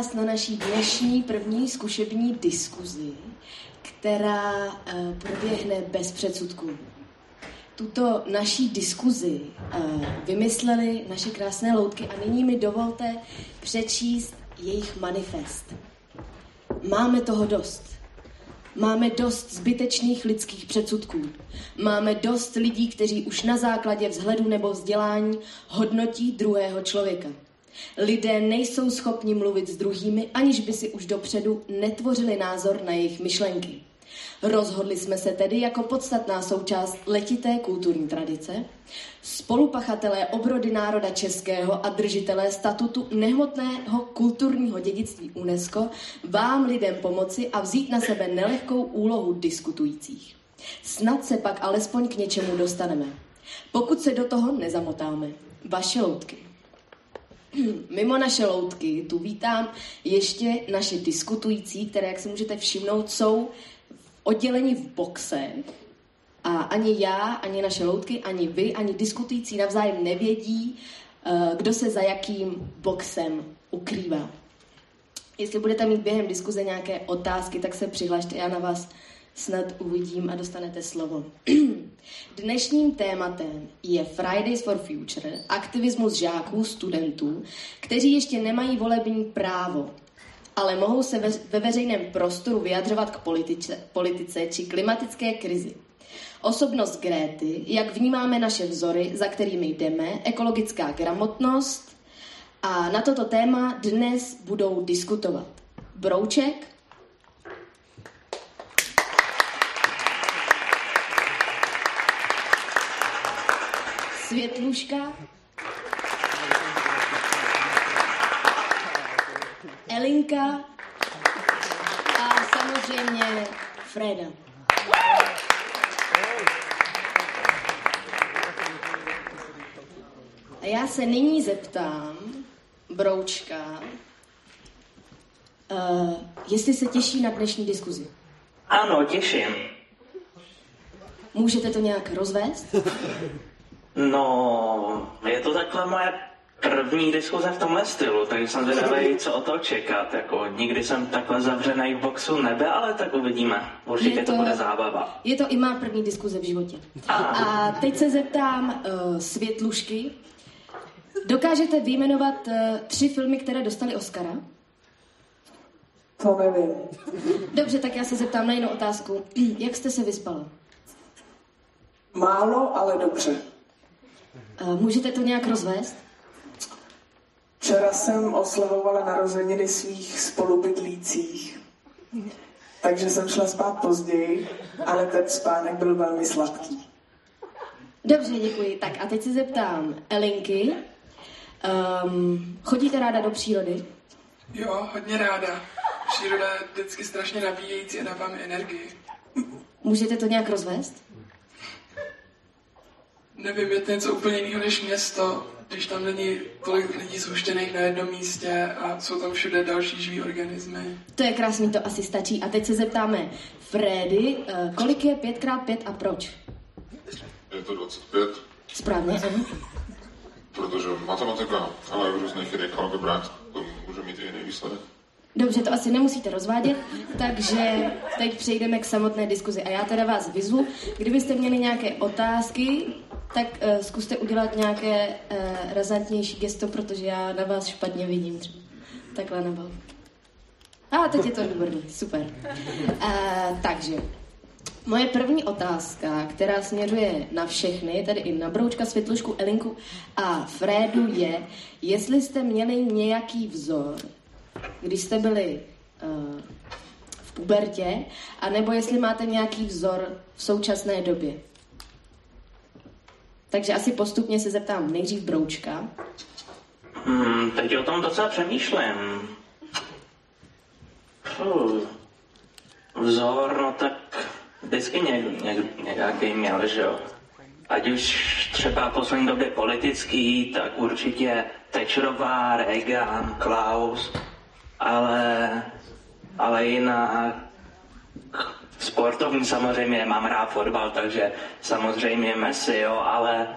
Vás na naší dnešní první zkušební diskuzi, která uh, proběhne bez předsudků. Tuto naší diskuzi uh, vymysleli naše krásné loutky a nyní mi dovolte přečíst jejich manifest. Máme toho dost. Máme dost zbytečných lidských předsudků. Máme dost lidí, kteří už na základě vzhledu nebo vzdělání hodnotí druhého člověka. Lidé nejsou schopni mluvit s druhými, aniž by si už dopředu netvořili názor na jejich myšlenky. Rozhodli jsme se tedy jako podstatná součást letité kulturní tradice, spolupachatelé obrody národa českého a držitelé statutu nehmotného kulturního dědictví UNESCO vám lidem pomoci a vzít na sebe nelehkou úlohu diskutujících. Snad se pak alespoň k něčemu dostaneme. Pokud se do toho nezamotáme. Vaše loutky. Mimo naše loutky tu vítám ještě naše diskutující, které, jak si můžete všimnout, jsou odděleni v boxe a ani já, ani naše loutky, ani vy, ani diskutující navzájem nevědí, eh, kdo se za jakým boxem ukrývá. Jestli budete mít během diskuze nějaké otázky, tak se přihlašte, já na vás snad uvidím a dostanete slovo. Dnešním tématem je Fridays for Future, aktivismus žáků, studentů, kteří ještě nemají volební právo, ale mohou se ve, ve veřejném prostoru vyjadřovat k politice, politice či klimatické krizi. Osobnost Gréty, jak vnímáme naše vzory, za kterými jdeme, ekologická gramotnost a na toto téma dnes budou diskutovat Brouček, Světluška, Elinka a samozřejmě Freda. A já se nyní zeptám Broučka, uh, jestli se těší na dnešní diskuzi. Ano, těším. Můžete to nějak rozvést? No, je to takhle moje první diskuze v tomhle stylu, takže jsem zvědavý, co o to čekat. Jako, nikdy jsem takhle zavřený v boxu nebe, ale tak uvidíme. Určitě Je to, to- bude zábava. Je to i má první diskuze v životě. A teď se zeptám uh, Světlušky. Dokážete vyjmenovat uh, tři filmy, které dostaly Oscara? To nevím. Dobře, tak já se zeptám na jinou otázku. Jak jste se vyspala? Málo, ale dobře. Uh, můžete to nějak rozvést? Včera jsem oslavovala narozeniny svých spolubydlících. Takže jsem šla spát později, ale ten spánek byl velmi sladký. Dobře, děkuji. Tak a teď se zeptám Elinky. Um, chodíte ráda do přírody? Jo, hodně ráda. Příroda je vždycky strašně nabíjející a dává mi energii. Můžete to nějak rozvést? Nevím, je to něco úplně jiného než město, když tam není tolik lidí zhuštěných na jednom místě a jsou tam všude další živý organismy. To je krásný, to asi stačí. A teď se zeptáme Freddy, uh, kolik je 5x5 a proč? Je to 25, Správně, protože matematika, ale v různých jiných algebrách to může mít i jiný výsledek. Dobře, to asi nemusíte rozvádět, takže teď přejdeme k samotné diskuzi. A já teda vás vyzvu, kdybyste měli nějaké otázky, tak uh, zkuste udělat nějaké uh, razantnější gesto, protože já na vás špatně vidím třeba. Takhle nebo. A teď je to výborný, super. Uh, takže, moje první otázka, která směřuje na všechny, tedy i na Broučka, Světlušku, Elinku a Frédu je, jestli jste měli nějaký vzor, když jste byli uh, v pubertě, anebo jestli máte nějaký vzor v současné době. Takže asi postupně se zeptám nejdřív Broučka. Hmm, teď o tom docela přemýšlím. Fuh. Vzor, no tak vždycky ně, ně, nějaký měl, že jo. Ať už třeba poslední době politický, tak určitě Thatcherová, Reagan, Klaus, ale, ale jinak sportovní samozřejmě, mám rád fotbal, takže samozřejmě Messi, jo, ale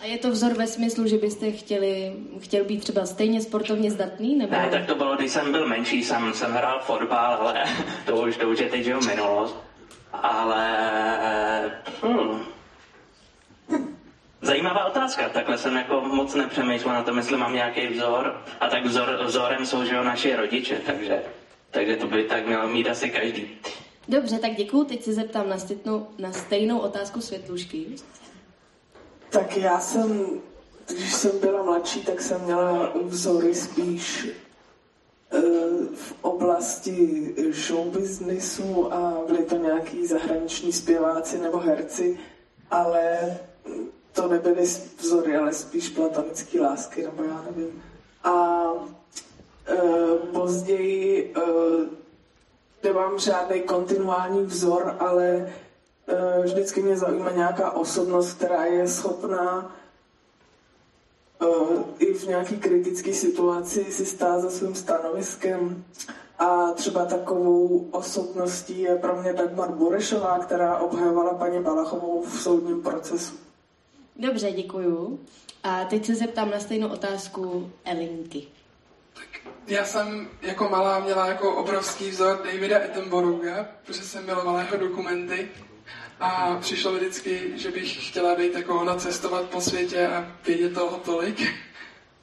A je to vzor ve smyslu, že byste chtěli, chtěl být třeba stejně sportovně zdatný? Nebo... Ne, tak to bylo, když jsem byl menší, jsem, jsem hrál fotbal, ale to už, to už je teď že jo, minulost. Ale... Hmm. Zajímavá otázka, takhle jsem jako moc nepřemýšlel na tom, jestli mám nějaký vzor. A tak vzor, vzorem jsou že jo, naši rodiče, takže, takže to by tak mělo mít asi každý. Dobře, tak děkuju. Teď se zeptám na, stejnou, na stejnou otázku Světlušky. Tak já jsem, když jsem byla mladší, tak jsem měla vzory spíš eh, v oblasti showbiznisu a byli to nějaký zahraniční zpěváci nebo herci, ale to nebyly vzory, ale spíš platonické lásky, nebo já nevím. A e, později e, nemám žádný kontinuální vzor, ale e, vždycky mě zajímá nějaká osobnost, která je schopná e, i v nějaký kritické situaci si stát za svým stanoviskem. A třeba takovou osobností je pro mě Dagmar Burešová, která obhajovala paní Balachovou v soudním procesu. Dobře, děkuju. A teď se zeptám na stejnou otázku Elinky. Já jsem jako malá měla jako obrovský vzor Davida Attenborougha, protože jsem milovala jeho dokumenty a přišlo mi vždycky, že bych chtěla být jako ona cestovat po světě a vědět toho tolik.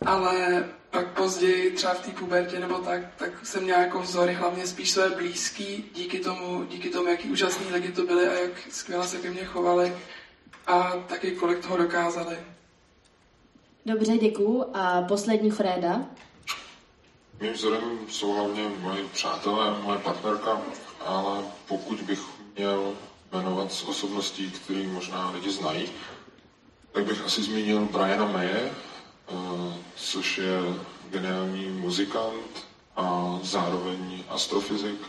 Ale pak později, třeba v té pubertě nebo tak, tak jsem měla jako vzory hlavně spíš své blízký, díky tomu, díky tomu, jaký úžasný lidi to byli a jak skvěle se ke mně chovali a taky kolik toho dokázali. Dobře, děkuju. A poslední Freda. Mým vzorem jsou hlavně moji přátelé, moje partnerka, ale pokud bych měl jmenovat z osobností, které možná lidi znají, tak bych asi zmínil Briana Maye, eh, což je geniální muzikant a zároveň astrofyzik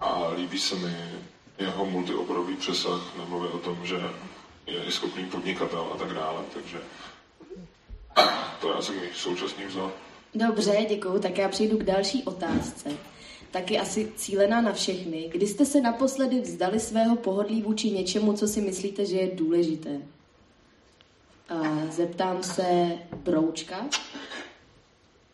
a líbí se mi jeho multioborový přesah, nemluvě o tom, že je schopný podnikatel a tak dále, takže to asi můj současný vzor. Dobře, děkuju. Tak já přijdu k další otázce. Taky asi cílená na všechny. Kdy jste se naposledy vzdali svého pohodlí vůči něčemu, co si myslíte, že je důležité? A zeptám se Broučka.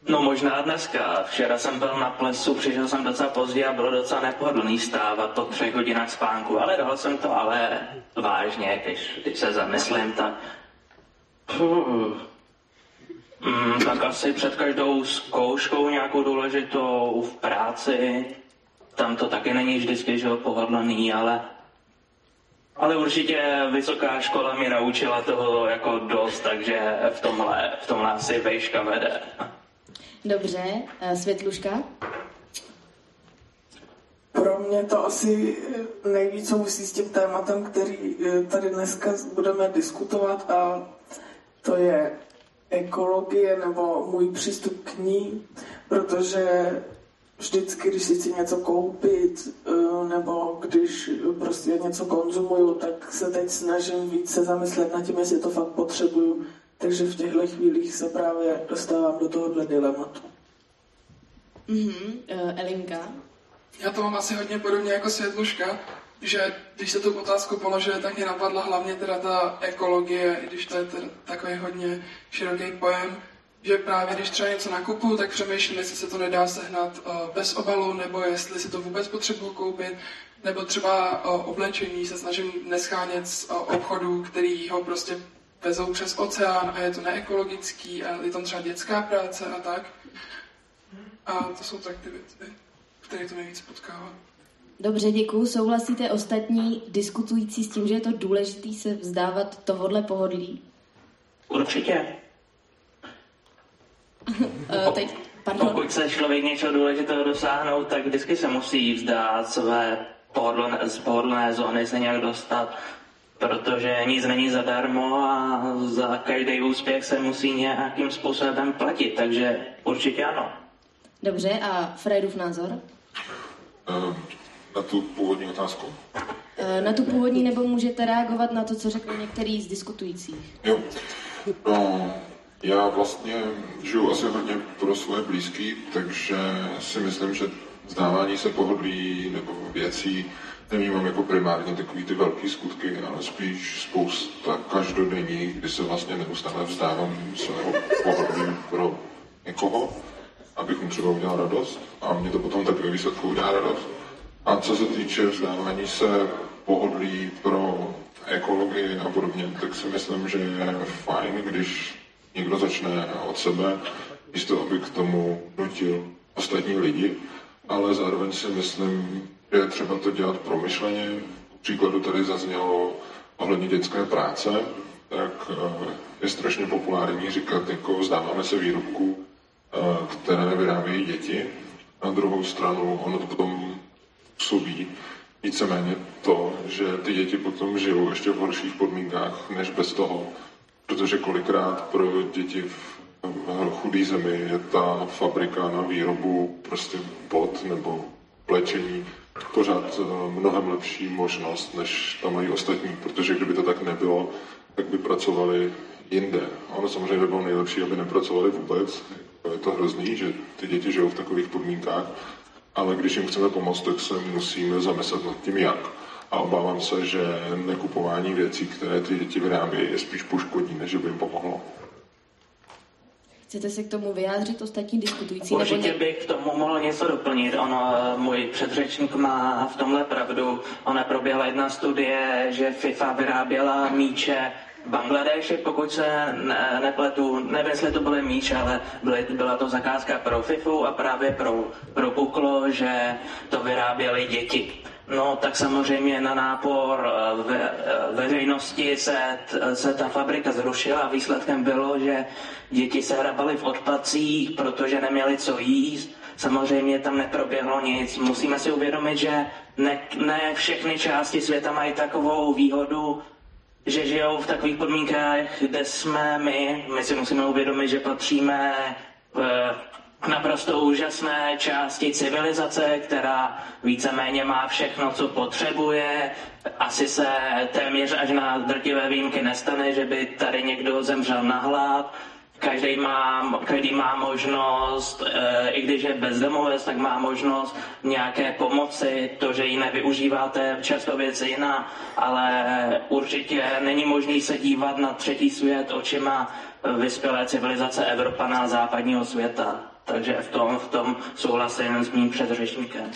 No možná dneska. Včera jsem byl na plesu, přišel jsem docela pozdě a bylo docela nepohodlný stávat po třech hodinách spánku, ale dal jsem to, ale vážně, když, když se zamyslím, tak... Mm, tak asi před každou zkouškou nějakou důležitou v práci, tam to taky není vždycky, že pohodlný, ale ale určitě vysoká škola mi naučila toho jako dost, takže v tomhle, v tomhle asi vejška vede. Dobře, Světluška? Pro mě to asi nejvíc souvisí s tím tématem, který eh, tady dneska budeme diskutovat a to je ekologie nebo můj přístup k ní, protože vždycky, když si chci něco koupit eh, nebo když prostě něco konzumuju, tak se teď snažím víc se zamyslet nad tím, jestli to fakt potřebuju. Takže v těchto chvílích se právě dostávám do tohohle dilematu. Mm-hmm. Uh, Elinka? Já to mám asi hodně podobně jako Světluška, že když se tu otázku položili, tak mě napadla hlavně teda ta ekologie, i když to je ten takový hodně široký pojem, že právě když třeba něco nakupuju, tak přemýšlím, jestli se to nedá sehnat uh, bez obalu, nebo jestli si to vůbec potřebuju koupit, nebo třeba uh, oblečení se snažím neschánět z obchodů, který ho prostě vezou přes oceán a je to neekologický a je tam třeba dětská práce a tak. A to jsou tak ty věci, které to nejvíc potkává. Dobře, děkuji. Souhlasíte ostatní diskutující s tím, že je to důležité se vzdávat tohodle pohodlí? Určitě. uh, teď, pardon. Pokud se člověk něčeho důležitého dosáhnout, tak vždycky se musí vzdát své pohodlné, z pohodlné zóny se nějak dostat, protože nic není zadarmo a za každý úspěch se musí nějakým způsobem platit, takže určitě ano. Dobře, a Fredův názor? Uh, na tu původní otázku? Eh, na tu původní, nebo můžete reagovat na to, co řekl některý z diskutujících? Jo. No, já vlastně žiju asi hodně pro svoje blízký, takže si myslím, že vzdávání se pohodlí nebo věcí nevnímám jako primárně takový ty velké skutky, ale spíš spousta každodenní, kdy se vlastně neustále vzdávám svého pohodlí pro někoho, abych mu třeba udělal radost a mě to potom tak výsledku udělá radost. A co se týče vzdávání se pohodlí pro ekologii a podobně, tak si myslím, že je fajn, když někdo začne od sebe, místo aby k tomu nutil ostatní lidi, ale zároveň si myslím, je třeba to dělat promyšleně. Příkladu tady zaznělo ohledně dětské práce, tak eh, je strašně populární říkat, jako vzdáváme se výrobků, eh, které nevyrábějí děti. Na druhou stranu ono to potom působí víceméně to, že ty děti potom žijou ještě v horších podmínkách než bez toho, protože kolikrát pro děti v chudé zemi je ta fabrika na výrobu prostě bod nebo plečení pořád eh, mnohem lepší možnost, než tam mají ostatní, protože kdyby to tak nebylo, tak by pracovali jinde. Ono samozřejmě by bylo nejlepší, aby nepracovali vůbec. Je to hrozný, že ty děti žijou v takových podmínkách, ale když jim chceme pomoct, tak se musíme zamyslet nad tím, jak. A obávám se, že nekupování věcí, které ty děti vyrábějí, je spíš poškodí, než by jim pomohlo. Chcete se k tomu vyjádřit ostatní diskutující? Určitě nebo bych k tomu mohl něco doplnit. Ono, můj předřečník má v tomhle pravdu. Ona proběhla jedna studie, že FIFA vyráběla míče Bangladeši, pokud se ne, nepletu, nevím, jestli to byly míč, ale byly, byla to zakázka pro FIFU a právě pro, propuklo, že to vyráběly děti. No tak samozřejmě na nápor eh, ve, eh, veřejnosti se, se ta fabrika zrušila a výsledkem bylo, že děti se hrabaly v odpadcích, protože neměli co jíst. Samozřejmě tam neproběhlo nic. Musíme si uvědomit, že ne, ne všechny části světa mají takovou výhodu, že žijou v takových podmínkách, kde jsme my. My si musíme uvědomit, že patříme v naprosto úžasné části civilizace, která víceméně má všechno, co potřebuje. Asi se téměř až na drtivé výjimky nestane, že by tady někdo zemřel na hlad. Každý má, každý má možnost, e, i když je bezdomovec, tak má možnost nějaké pomoci. To, že ji nevyužíváte, často věc jiná, ale určitě není možný se dívat na třetí svět očima vyspělé civilizace Evropana západního světa. Takže v tom, v tom souhlasím s mým předřečníkem.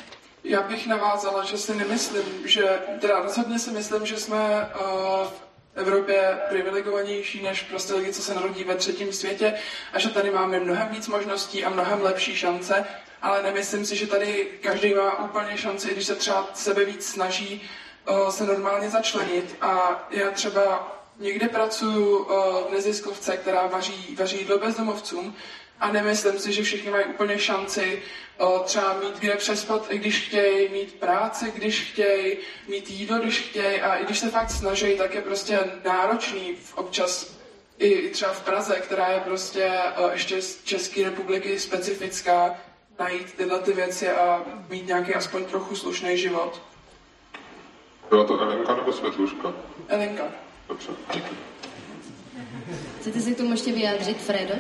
Já bych navázala, že si nemyslím, že, teda rozhodně si myslím, že jsme uh, v Evropě privilegovanější než prostě lidi, co se narodí ve třetím světě a že tady máme mnohem víc možností a mnohem lepší šance, ale nemyslím si, že tady každý má úplně šanci, když se třeba sebe víc snaží uh, se normálně začlenit. A já třeba někde pracuji uh, v neziskovce, která vaří, vaří jídlo bezdomovcům a nemyslím si, že všichni mají úplně šanci o, třeba mít kde přespat, i když chtějí, mít práci, když chtějí, mít jídlo, když chtějí. A i když se fakt snaží, tak je prostě náročný občas i, i třeba v Praze, která je prostě o, ještě z České republiky specifická, najít tyhle ty věci a mít nějaký aspoň trochu slušný život. Byla to Elenka nebo Světluška? Elenka. Dobře, díky. Chcete si k tomu ještě vyjádřit, Fredo?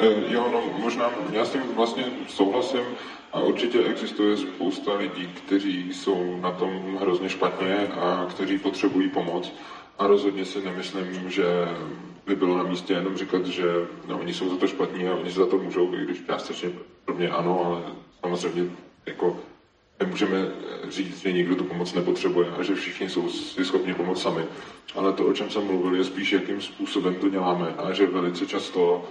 Eh, jo, no možná, já s tím vlastně souhlasím a určitě existuje spousta lidí, kteří jsou na tom hrozně špatně a kteří potřebují pomoc. A rozhodně si nemyslím, že by bylo na místě jenom říkat, že no, oni jsou za to špatní a oni se za to můžou, i když částečně pro mě ano, ale samozřejmě jako nemůžeme říct, že nikdo tu pomoc nepotřebuje a že všichni jsou si schopni pomoct sami. Ale to, o čem jsem mluvil, je spíš, jakým způsobem to děláme a že velice často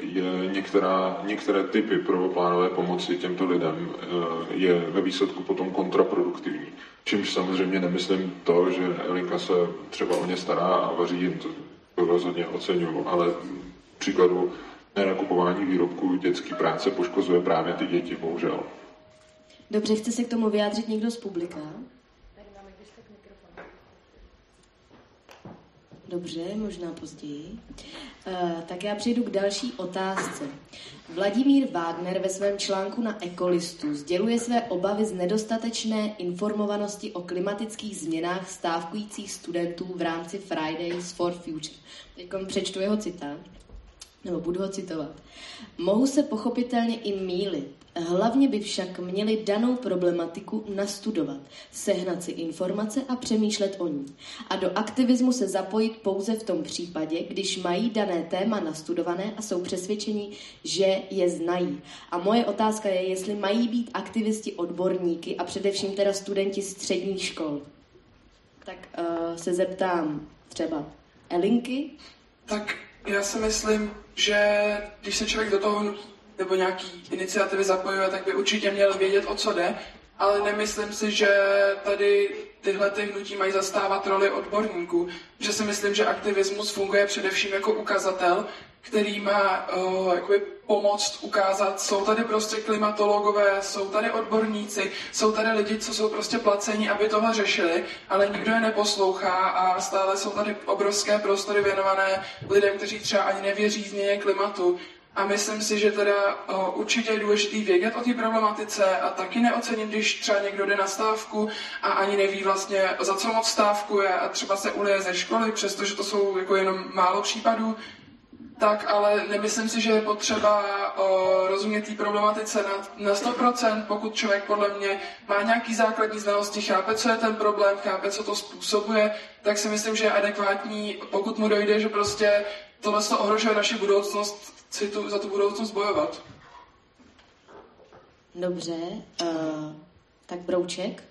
je některá, některé typy prvoplánové pomoci těmto lidem eh, je ve výsledku potom kontraproduktivní. Čímž samozřejmě nemyslím to, že Elinka se třeba o ně stará a vaří jim, to, to rozhodně oceňuju, ale příkladu nenakupování výrobků dětské práce poškozuje právě ty děti, bohužel. Dobře, chce se k tomu vyjádřit někdo z publika? Dobře, možná později. Uh, tak já přijdu k další otázce. Vladimír Wagner ve svém článku na Ekolistu sděluje své obavy z nedostatečné informovanosti o klimatických změnách stávkujících studentů v rámci Fridays for Future. Teď přečtu jeho citát. Nebo budu ho citovat. Mohu se pochopitelně i mílit. Hlavně by však měli danou problematiku nastudovat, sehnat si informace a přemýšlet o ní. A do aktivismu se zapojit pouze v tom případě, když mají dané téma nastudované a jsou přesvědčeni, že je znají. A moje otázka je, jestli mají být aktivisti odborníky a především teda studenti středních škol. Tak uh, se zeptám třeba Elinky. Tak já si myslím, že když se člověk do toho nebo nějaký iniciativy zapojuje, tak by určitě měl vědět, o co jde, ale nemyslím si, že tady tyhle ty hnutí mají zastávat roli odborníků, že si myslím, že aktivismus funguje především jako ukazatel, který má uh, jakoby pomoct ukázat, jsou tady prostě klimatologové, jsou tady odborníci, jsou tady lidi, co jsou prostě placení, aby tohle řešili, ale nikdo je neposlouchá a stále jsou tady obrovské prostory věnované lidem, kteří třeba ani nevěří změně klimatu. A myslím si, že teda uh, určitě je důležité vědět o té problematice a taky neocením, když třeba někdo jde na stávku a ani neví vlastně, za co moc stávkuje a třeba se ulije ze školy, přestože to jsou jako jenom málo případů, tak ale nemyslím si, že je potřeba uh, rozumět té problematice na, na 100%, pokud člověk podle mě má nějaký základní znalosti, chápe, co je ten problém, chápe, co to způsobuje, tak si myslím, že je adekvátní, pokud mu dojde, že prostě tohle to ohrožuje naši budoucnost, si tu, za tu budoucnost bojovat. Dobře, uh, tak Brouček?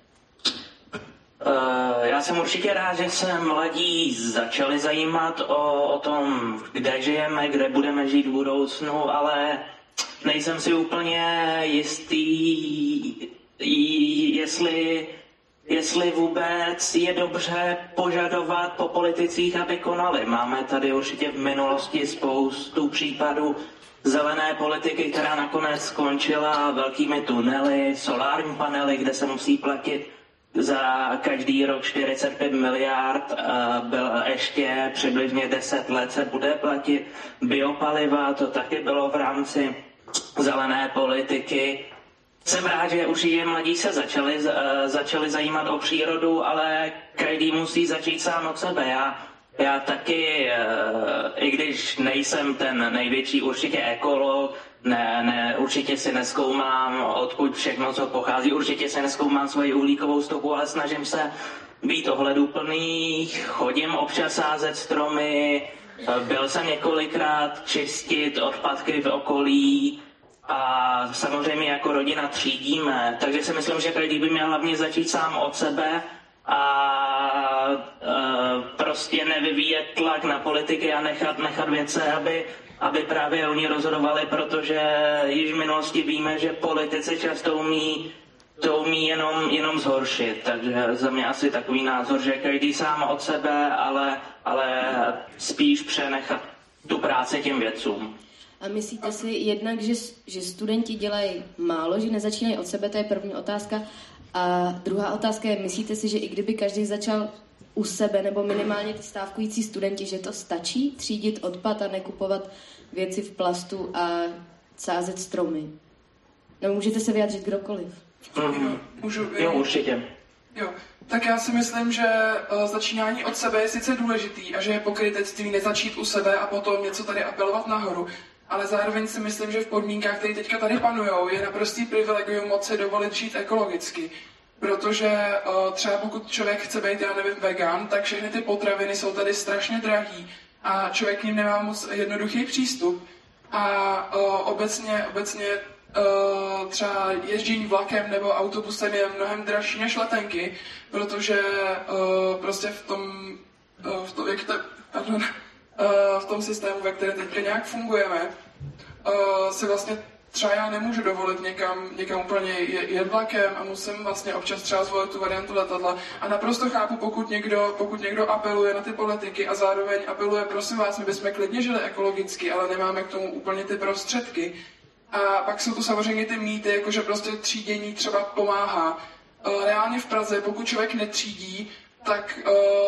Uh, já jsem určitě rád, že se mladí začali zajímat o, o tom, kde žijeme, kde budeme žít v budoucnu, ale nejsem si úplně jistý, jestli, jestli vůbec je dobře požadovat po politicích, aby konali. Máme tady určitě v minulosti spoustu případů zelené politiky, která nakonec skončila velkými tunely, solární panely, kde se musí platit za každý rok 45 miliard, byl ještě přibližně 10 let se bude platit. Biopaliva, to taky bylo v rámci zelené politiky. Jsem rád, že už i mladí se začali, začali zajímat o přírodu, ale každý musí začít sám od sebe. Já, já taky, i když nejsem ten největší určitě ekolog, ne, ne, určitě si neskoumám, odkud všechno, co pochází. Určitě si neskoumám svoji uhlíkovou stopu, ale snažím se být ohleduplný, chodím občas sázet stromy, byl jsem několikrát čistit odpadky v okolí a samozřejmě jako rodina třídíme, takže si myslím, že každý by měl hlavně začít sám od sebe a prostě nevyvíjet tlak na politiky a nechat, nechat věce, aby aby právě oni rozhodovali, protože již v minulosti víme, že politici často umí to umí jenom, jenom zhoršit. Takže za mě asi takový názor, že každý sám od sebe, ale, ale spíš přenechat tu práci těm vědcům. A myslíte si jednak, že, že studenti dělají málo, že nezačínají od sebe, to je první otázka. A druhá otázka je, myslíte si, že i kdyby každý začal u sebe, nebo minimálně ty stávkující studenti, že to stačí třídit odpad a nekupovat věci v plastu a sázet stromy? Nebo můžete se vyjádřit kdokoliv. Mm-hmm. Můžu, jo, určitě. Jo, tak já si myslím, že uh, začínání od sebe je sice důležitý a že je pokrytectví nezačít u sebe a potom něco tady apelovat nahoru, ale zároveň si myslím, že v podmínkách, které teďka tady panují, je naprostý privilegium moci dovolit žít ekologicky. Protože uh, třeba pokud člověk chce být, já nevím, vegan, tak všechny ty potraviny jsou tady strašně drahý a člověk k ním nemá moc jednoduchý přístup. A uh, obecně, obecně uh, třeba ježdění vlakem nebo autobusem je mnohem dražší než letenky, protože uh, prostě v tom, uh, v tom, jak to, pardon, v tom systému, ve kterém teďka nějak fungujeme, uh, se vlastně třeba já nemůžu dovolit někam, někam úplně jet vlakem a musím vlastně občas třeba zvolit tu variantu letadla. A naprosto chápu, pokud někdo, pokud někdo apeluje na ty politiky a zároveň apeluje, prosím vás, my bychom klidně žili ekologicky, ale nemáme k tomu úplně ty prostředky. A pak jsou tu samozřejmě ty mýty, jako že prostě třídění třeba pomáhá. E, reálně v Praze, pokud člověk netřídí, tak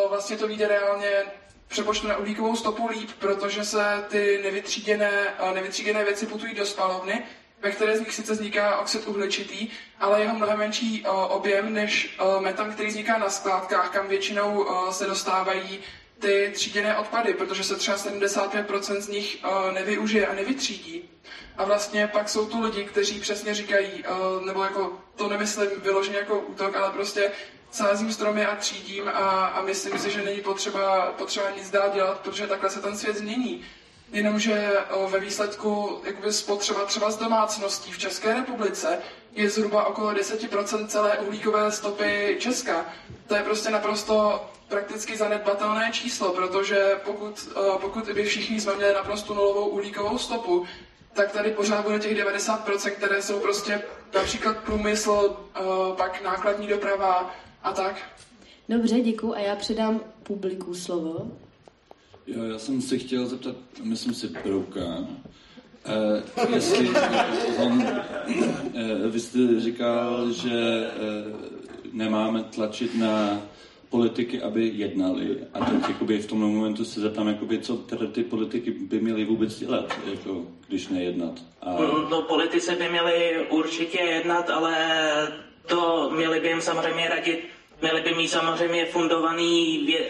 vlastně to vyjde reálně přepočtu na uhlíkovou stopu líp, protože se ty nevytříděné, uh, nevytříděné věci putují do spalovny ve které z nich sice vzniká oxid uhličitý, ale jeho mnohem menší uh, objem než uh, metan, který vzniká na skládkách, kam většinou se dostávají ty tříděné odpady, protože se třeba 75% z nich nevyužije a nevytřídí. A vlastně pak jsou tu lidi, kteří přesně říkají, nebo jako to nemyslím vyloženě jako útok, ale prostě sázím stromy a třídím a, a myslím si, že není potřeba, potřeba nic dál dělat, protože takhle se ten svět změní. Jenomže ve výsledku jakoby spotřeba třeba z domácností v České republice je zhruba okolo 10% celé uhlíkové stopy Česka. To je prostě naprosto prakticky zanedbatelné číslo, protože pokud, pokud by všichni jsme měli naprosto nulovou uhlíkovou stopu, tak tady pořád bude těch 90%, které jsou prostě například průmysl, pak nákladní doprava a tak. Dobře, děkuji a já předám publiku slovo. Jo, já jsem se chtěl zeptat, myslím si, Brouka, eh, jestli on, eh, vy jste říkal, že eh, nemáme tlačit na politiky, aby jednali. A teď jakoby, v tom momentu se zeptám, jakoby, co tedy ty politiky by měly vůbec dělat, jako, když nejednat. A... No, no, politici by měli určitě jednat, ale to měli by jim samozřejmě radit měli by mít samozřejmě fundovaný vě,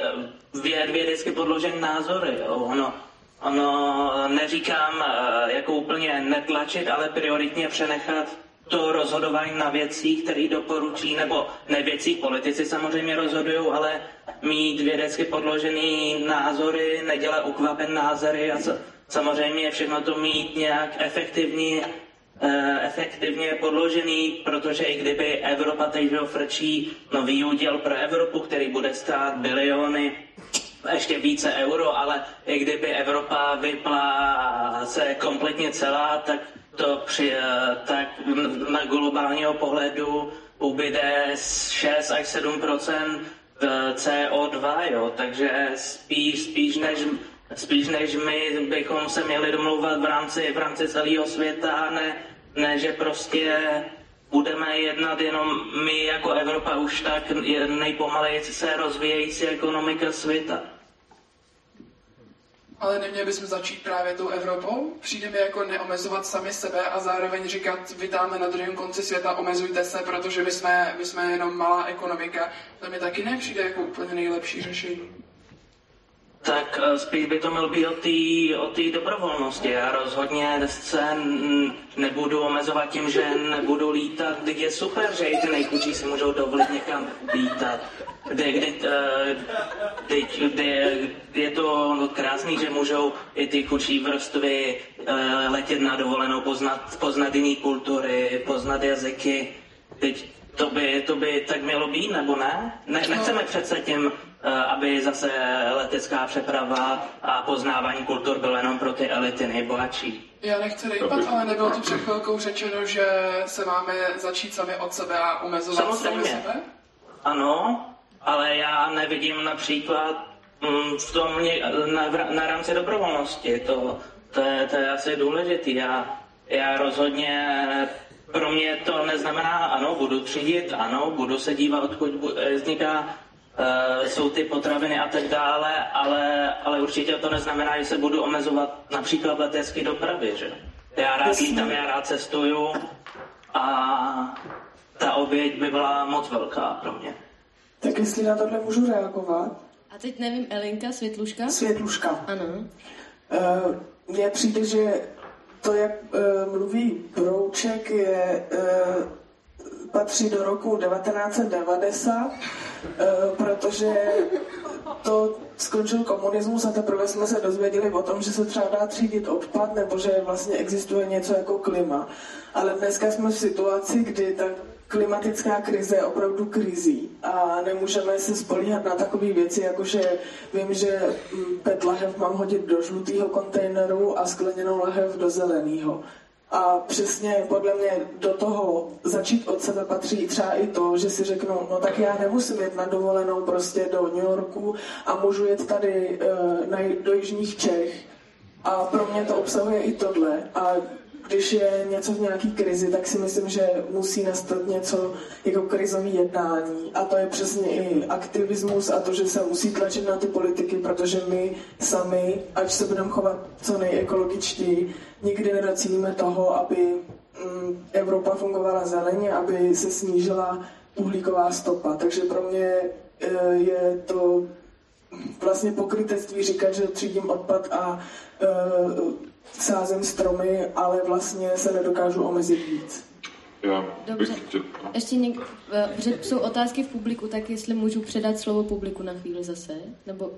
věd, vědecky podložený názory. Jo. Ono, ono neříkám eh, jako úplně netlačit, ale prioritně přenechat to rozhodování na věcích, které doporučí, nebo ne politici samozřejmě rozhodují, ale mít vědecky podložený názory, nedělat ukvapen názory a samozřejmě všechno to mít nějak efektivní efektivně podložený, protože i kdyby Evropa teď frčí nový úděl pro Evropu, který bude stát biliony, ještě více euro, ale i kdyby Evropa vypla se kompletně celá, tak to při, eh, tak na globálního pohledu ubyde 6 až 7% CO2, jo, takže spíš, spíš než Spíš než my bychom se měli domlouvat v rámci, v rámci celého světa, ne, ne že prostě budeme jednat jenom my jako Evropa už tak nejpomaleji se rozvíjející ekonomika světa. Ale neměli bychom začít právě tou Evropou? Přijde mi jako neomezovat sami sebe a zároveň říkat, vytáme na druhém konci světa, omezujte se, protože my jsme, my jsme jenom malá ekonomika. To mi taky nepřijde jako úplně nejlepší řešení tak eh, spíš by to mělo být o té dobrovolnosti. Já rozhodně se nebudu omezovat tím, že nebudu lítat, je super, že i ty nejchudší si můžou dovolit někam lítat. Kdy, kdy, eh, kdy, kdy, je to krásný, že můžou i ty chudší vrstvy eh, letět na dovolenou, poznat, poznat jiné kultury, poznat jazyky. Teď to by, to by tak mělo být, nebo ne? ne nechceme přece těm Eh, aby zase letecká přeprava a poznávání kultur bylo jenom pro ty elity nejbohatší. Já nechci rejpat, ale nebylo to před chvilkou řečeno, že se máme začít sami od sebe a omezovat Samozřejmě. sami sebe? Ano, ale já nevidím například mm, v tom na, na rámci dobrovolnosti. To, to, je, to je asi důležitý. Já, já rozhodně pro mě to neznamená, ano, budu třídit, ano, budu se dívat, odkud vzniká uh, jsou ty potraviny a tak dále, ale, ale určitě to neznamená, že se budu omezovat například letecké dopravy, že? Já rád lítám, já rád cestuju a ta oběť by byla moc velká pro mě. Tak jestli na tohle můžu reagovat? A teď nevím, Elinka, Světluška? Světluška. Ano. Uh, mně přijde, že to, jak uh, mluví Brouček, je, uh, patří do roku 1990 Eh, protože to skončil komunismus a teprve jsme se dozvěděli o tom, že se třeba dá třídit odpad nebo že vlastně existuje něco jako klima. Ale dneska jsme v situaci, kdy ta klimatická krize je opravdu krizí a nemůžeme se spolíhat na takové věci, jako že vím, že mm, PET lahev mám hodit do žlutého kontejneru a skleněnou lahev do zeleného. A přesně podle mě do toho začít od sebe patří třeba i to, že si řeknu, no tak já nemusím jet na dovolenou prostě do New Yorku a můžu jet tady uh, na, do Jižních Čech. A pro mě to obsahuje i tohle. A když je něco v nějaký krizi, tak si myslím, že musí nastat něco jako krizový jednání. A to je přesně i aktivismus a to, že se musí tlačit na ty politiky, protože my sami, ať se budeme chovat co nejekologičtěji, nikdy nedocílíme toho, aby mm, Evropa fungovala zeleně, aby se snížila uhlíková stopa. Takže pro mě e, je to vlastně pokrytectví říkat, že třídím odpad a uh, sázím stromy, ale vlastně se nedokážu omezit víc. Já Dobře. bych chtěl... no. Ještě něk... protože jsou otázky v publiku, tak jestli můžu předat slovo publiku na chvíli zase, nebo...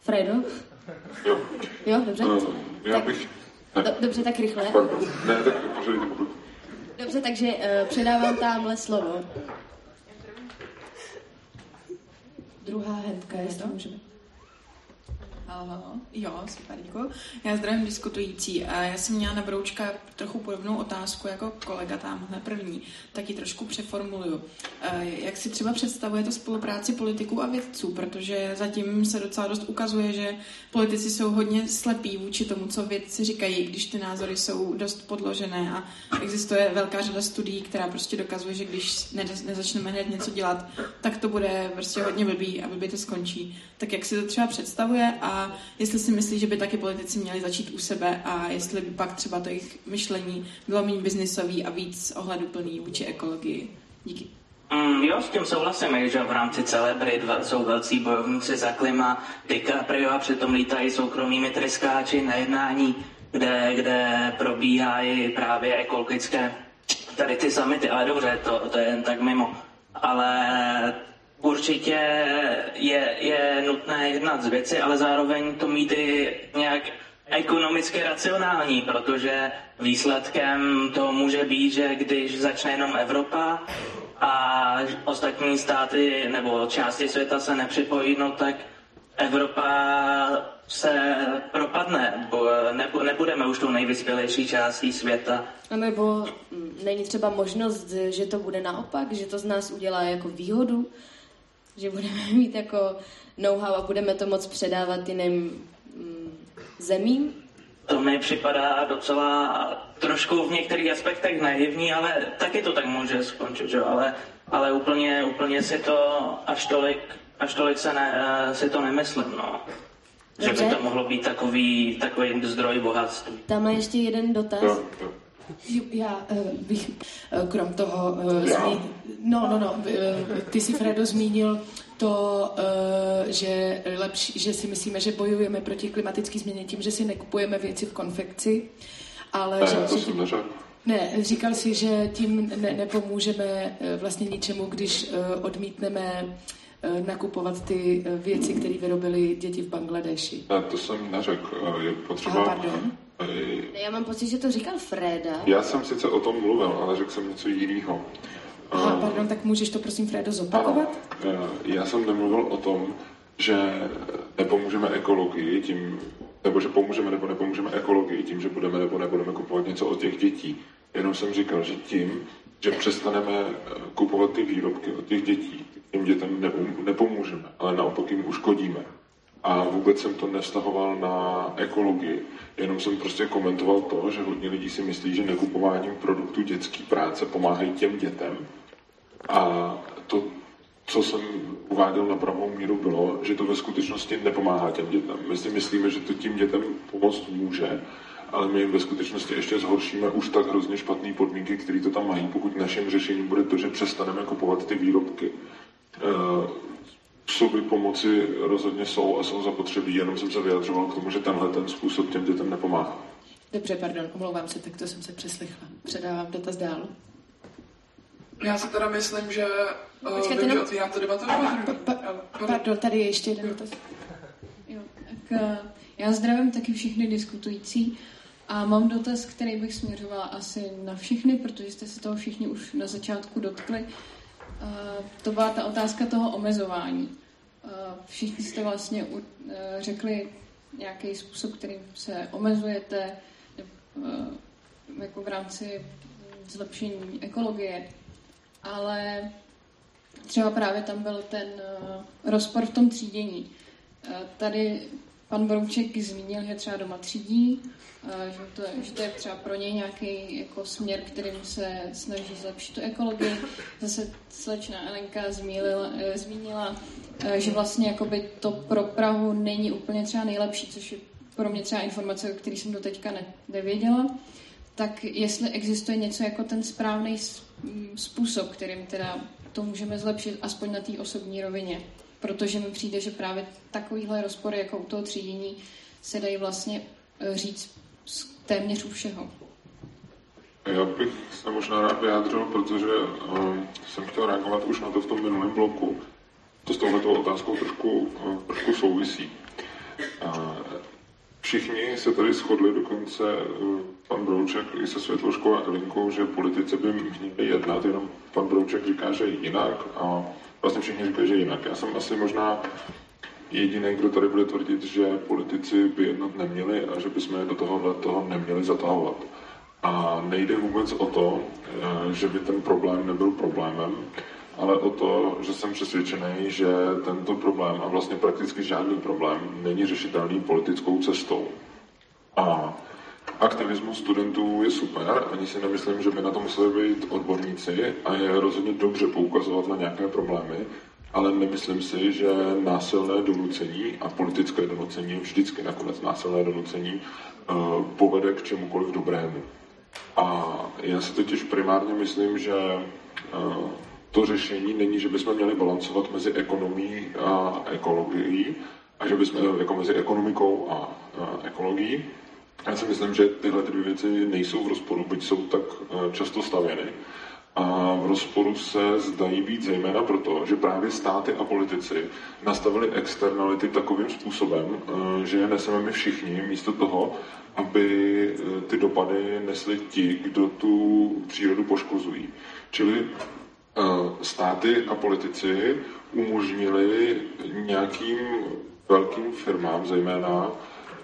Fredo? Jo. Jo, dobře. Uh, já Tak- bych... Do, dobře, tak rychle. Pardon. Ne, tak. Dobře, takže uh, předávám tamhle slovo. Druhá hendka, jestli můžeme. Aha, jo, super, děkuji. Já zdravím diskutující. A já jsem měla na Broučka trochu podobnou otázku jako kolega tamhle první, tak ji trošku přeformuluju. Jak si třeba představujete spolupráci politiků a vědců, protože zatím se docela dost ukazuje, že politici jsou hodně slepí vůči tomu, co vědci říkají, když ty názory jsou dost podložené a existuje velká řada studií, která prostě dokazuje, že když ne- nezačneme hned něco dělat, tak to bude prostě hodně blbý a blbě to skončí. Tak jak si to třeba představuje a jestli si myslí, že by taky politici měli začít u sebe a jestli by pak třeba to jejich myšlení bylo méně biznisový a víc ohleduplný vůči ekologii. Díky. Mm, jo, s tím souhlasím, že v rámci celebrit jsou velcí bojovníci za klima, DiCaprio a přitom lítají soukromými tryskáči na jednání, kde, kde probíhají právě ekologické tady ty samity, ale dobře, to, to je jen tak mimo. Určitě je, je nutné jednat z věci, ale zároveň to mít i nějak ekonomicky racionální, protože výsledkem to může být, že když začne jenom Evropa a ostatní státy nebo části světa se nepřipojí, no tak Evropa se propadne, bo nebu- nebudeme už tou nejvyspělejší částí světa. A nebo není třeba možnost, že to bude naopak, že to z nás udělá jako výhodu, že budeme mít jako know-how a budeme to moc předávat jiným mm, zemím? To mi připadá docela trošku v některých aspektech naivní, ale taky to tak může skončit, že? jo? Ale, ale úplně, úplně si to až tolik, až tolik se ne, eh, si to nemyslím, no. Že by Dobře. to mohlo být takový, takový zdroj bohatství. Tamhle ještě jeden dotaz. Jo, jo. Já eh, bych eh, krom toho eh. No, no, no, ty si Fredo zmínil to, že, lepší, že si myslíme, že bojujeme proti klimatické změně tím, že si nekupujeme věci v konfekci, ale Ne, že, to jsem neřekl. ne, říkal si, že tím ne, nepomůžeme vlastně ničemu, když odmítneme nakupovat ty věci, které vyrobily děti v Bangladeši. Ne, to jsem neřekl. Je potřeba... Aha, pardon. Eh, Ne, Já mám pocit, že to říkal Freda. Já jsem sice o tom mluvil, ale řekl jsem něco jiného. Aha, pardon, tak můžeš to prosím Fredo zopakovat? Ano, eh, já jsem nemluvil o tom, že nepomůžeme ekologii tím, nebo že pomůžeme nebo nepomůžeme ekologii tím, že budeme nebo nebudeme kupovat něco od těch dětí. Jenom jsem říkal, že tím, že přestaneme eh, kupovat ty výrobky od těch dětí, těm dětem nepom- nepomůžeme, ale naopak jim uškodíme. A vůbec jsem to nevztahoval na ekologii, jenom jsem prostě komentoval to, že hodně lidí si myslí, že nekupováním produktů dětské práce pomáhají těm dětem. A to, co jsem uváděl na pravou míru, bylo, že to ve skutečnosti nepomáhá těm dětem. My si myslíme, že to tím dětem pomoct může, ale my jim ve skutečnosti ještě zhoršíme už tak hrozně špatné podmínky, které to tam mají, pokud naším řešením bude to, že přestaneme kupovat ty výrobky. Eh, Psoby pomoci rozhodně jsou a jsou zapotřebí, jenom jsem se vyjadřoval k tomu, že tenhle ten způsob těm dětem nepomáhá. Dobře, pardon, omlouvám se, tak to jsem se přeslechla. Předávám dotaz dál. Já si teda myslím, že... Uh, Počkejte, že jenom- otvírám to debatu. Pa, pa, pardon, tady je ještě jeden dotaz. Jo, tak eh, já zdravím taky všechny diskutující a mám dotaz, který bych směřovala asi na všechny, protože jste se toho všichni už na začátku dotkli. Eh, To byla ta otázka toho omezování. Eh, Všichni jste vlastně eh, řekli nějaký způsob, kterým se omezujete jako v rámci zlepšení ekologie, ale třeba právě tam byl ten rozpor v tom třídění. Tady pan Brouček zmínil, že třeba doma třídí, že to, že to je třeba pro něj nějaký jako směr, kterým se snaží zlepšit tu ekologii. Zase slečna Elenka zmínila, eh, zmínila eh, že vlastně jakoby to pro Prahu není úplně třeba nejlepší, což je pro mě třeba informace, o který jsem do teďka ne, nevěděla. Tak jestli existuje něco jako ten správný způsob, kterým teda to můžeme zlepšit, aspoň na té osobní rovině. Protože mi přijde, že právě takovýhle rozpory jako u toho třídění se dají vlastně eh, říct téměř u všeho. Já bych se možná rád vyjádřil, protože um, jsem chtěl reagovat už na to v tom minulém bloku. To s touhletou otázkou trošku, uh, trošku souvisí. Uh, všichni se tady shodli, dokonce uh, pan Brouček i se Světloškou a Elinkou, že politici by měli jednat, jenom pan Brouček říká, že jinak a vlastně všichni říkají, že jinak. Já jsem asi možná jediný, kdo tady bude tvrdit, že politici by jednat neměli a že bychom do toho, toho neměli zatahovat. A nejde vůbec o to, eh, že by ten problém nebyl problémem, ale o to, že jsem přesvědčený, že tento problém a vlastně prakticky žádný problém není řešitelný politickou cestou. A aktivismus studentů je super, ani si nemyslím, že by na to museli být odborníci a je rozhodně dobře poukazovat na nějaké problémy, ale nemyslím si, že násilné donucení a politické donucení, vždycky nakonec násilné donucení, eh, povede k čemukoliv dobrému. A já si totiž primárně myslím, že eh, to řešení není, že bychom měli balancovat mezi ekonomií a ekologií, a že bychom jako mezi ekonomikou a, a ekologií. Já si myslím, že tyhle dvě věci nejsou v rozporu, byť jsou tak eh, často stavěny. A v rozporu se zdají být zejména proto, že právě státy a politici nastavili externality takovým způsobem, eh, že je neseme my všichni, místo toho, aby eh, ty dopady nesli ti, kdo tu přírodu poškozují. Čili státy a politici umožnili nějakým velkým firmám zejména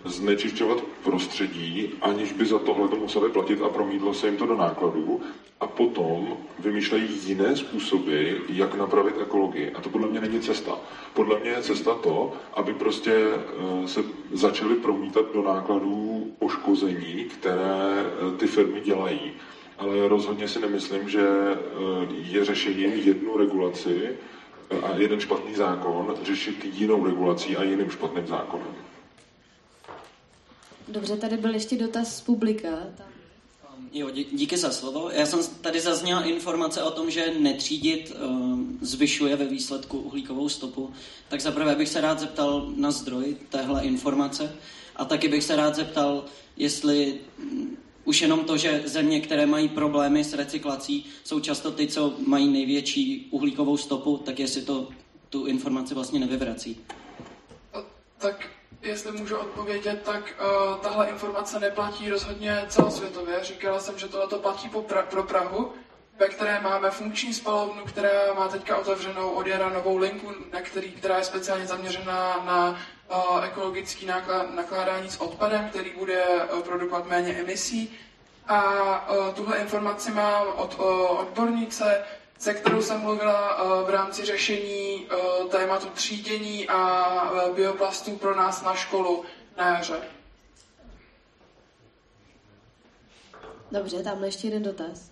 znečišťovat prostředí, aniž by za tohle to museli platit a promítlo se jim to do nákladů. A potom vymýšlejí jiné způsoby, jak napravit ekologii. A to podle mě není cesta. Podle mě je cesta to, aby prostě eh, se začaly promítat do nákladů poškození, které eh, ty firmy dělají. Ale rozhodně si nemyslím, že eh, je řešením jednu regulaci a jeden špatný zákon řešit jinou regulací a jiným špatným zákonem. Dobře, tady byl ještě dotaz z publika. Tam. Jo, díky za slovo. Já jsem tady zazněla informace o tom, že netřídit uh, zvyšuje ve výsledku uhlíkovou stopu. Tak zaprvé bych se rád zeptal na zdroj téhle informace a taky bych se rád zeptal, jestli um, už jenom to, že země, které mají problémy s recyklací, jsou často ty, co mají největší uhlíkovou stopu, tak jestli to tu informaci vlastně nevyvrací. Tak jestli můžu odpovědět, tak uh, tahle informace neplatí rozhodně celosvětově. Říkala jsem, že tohle platí po pra- pro Prahu, ve které máme funkční spalovnu, která má teďka otevřenou od jara novou linku, na který, která je speciálně zaměřená na uh, ekologický náklad, nakládání s odpadem, který bude uh, produkovat méně emisí. A uh, tuhle informaci mám od uh, odbornice, se kterou jsem mluvila eh, v rámci řešení eh, tématu třídění a eh, bioplastů pro nás na školu na jaře. Dobře, tam ještě jeden dotaz.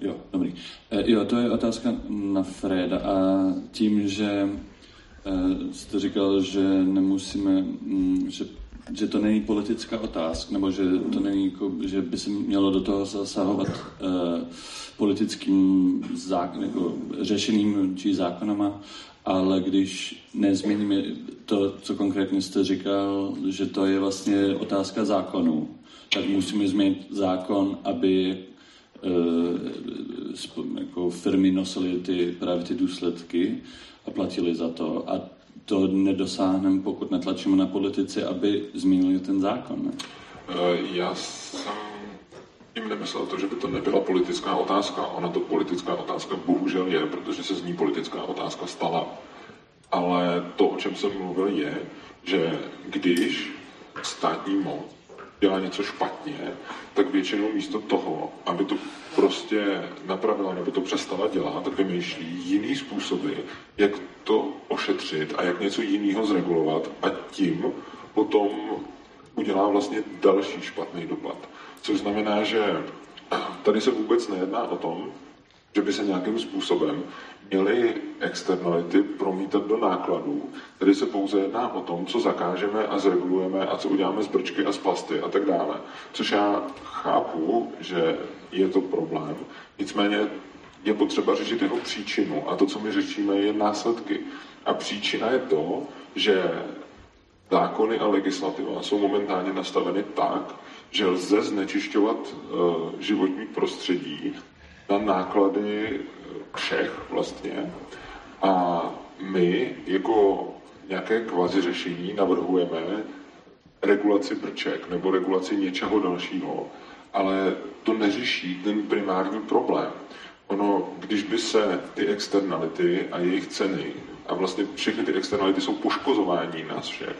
Jo, dobrý. Jo, to je otázka na Freda a tím, že jste říkal, že nemusíme, mm, že že to není politická otázka, nebo že to není, jako, že by se mělo do toho zasahovat uh, politickým zákon, jako řešeným či zákonama, ale když nezměníme to, co konkrétně jste říkal, že to je vlastně otázka zákonu, tak musíme změnit zákon, aby uh, jako firmy nosily ty, právě ty důsledky a platili za to. A to nedosáhneme, pokud netlačíme na politici, aby změnili ten zákon. Ne? Eh, já jsem jim nemyslel to, že by to nebyla politická otázka. Ona to politická otázka bohužel je, protože se z ní politická otázka stala. Ale to, o čem jsem mluvil, je, že když státní moc dělá něco špatně, tak většinou místo toho, aby to prostě napravila nebo to přestala dělat, tak vymýšlí jiný způsoby, jak to ošetřit a jak něco jiného zregulovat a tím potom udělá vlastně další špatný dopad. Což znamená, že tady se vůbec nejedná o tom, že by se nějakým způsobem měly externality promítat do nákladů. Tady se pouze jedná o tom, co zakážeme a zregulujeme a co uděláme z brčky a z plasty a tak dále. Což já chápu, že je to problém. Nicméně je potřeba řešit jeho příčinu a to, co my řešíme, je následky. A příčina je to, že zákony a legislativa jsou momentálně nastaveny tak, že lze znečišťovat uh, životní prostředí na náklady všech vlastně. A my jako nějaké kvazi řešení navrhujeme regulaci brček nebo regulaci něčeho dalšího, ale to neřeší ten primární problém. Ono, když by se ty externality a jejich ceny, a vlastně všechny ty externality jsou poškozování nás všech,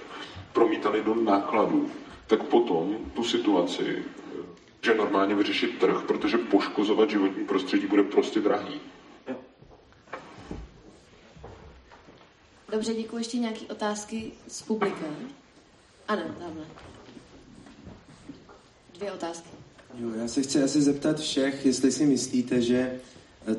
promítaly do nákladů, tak potom tu situaci že normálně vyřešit trh, protože poškozovat životní prostředí bude prostě drahý. Dobře, děkuji. Ještě nějaké otázky z publika? Ano, tamhle. Dvě otázky. Jo, já se chci asi zeptat všech, jestli si myslíte, že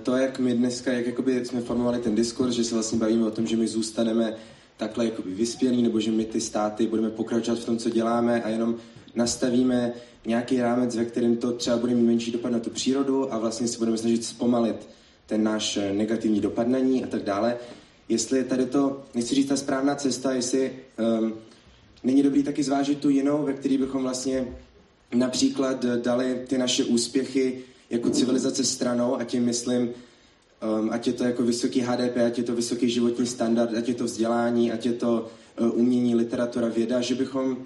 to, jak my dneska, jak jakoby jsme formovali ten diskurs, že se vlastně bavíme o tom, že my zůstaneme takhle jakoby vyspělí, nebo že my ty státy budeme pokračovat v tom, co děláme a jenom nastavíme nějaký rámec, ve kterém to třeba bude mít menší dopad na tu přírodu a vlastně si budeme snažit zpomalit ten náš negativní dopad na ní a tak dále. Jestli tady to, nechci říct ta správná cesta, jestli um, není dobrý taky zvážit tu jinou, ve které bychom vlastně například dali ty naše úspěchy jako civilizace stranou a tím myslím, um, ať je to jako vysoký HDP, ať je to vysoký životní standard, ať je to vzdělání, ať je to uh, umění, literatura, věda, že bychom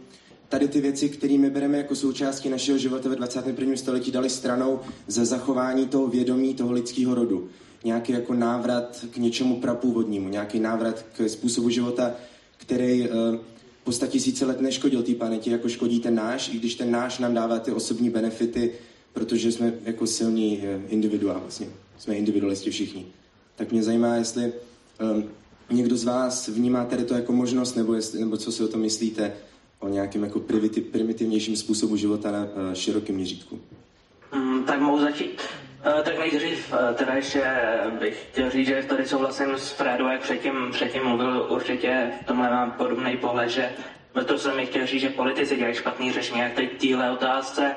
tady ty věci, které my bereme jako součástí našeho života ve 21. století, dali stranou za zachování toho vědomí toho lidského rodu. Nějaký jako návrat k něčemu prapůvodnímu, nějaký návrat k způsobu života, který uh, po tisíce let neškodil té planetě, jako škodí ten náš, i když ten náš nám dává ty osobní benefity, protože jsme jako silní uh, individua, vlastně. Jsme individualisti všichni. Tak mě zajímá, jestli um, někdo z vás vnímá tady to jako možnost, nebo, jestli, nebo co si o tom myslíte, o nějakém jako primitivnějším způsobu života na uh, širokém měřítku? Mm, tak mohu začít. Uh, tak nejdřív uh, teda ještě bych chtěl říct, že tady souhlasím s Frédou, jak předtím, předtím mluvil, určitě v tomhle mám podobný pohled, že to jsem mi chtěl říct, že politici dělají špatný řešení, jak teď téhle otázce,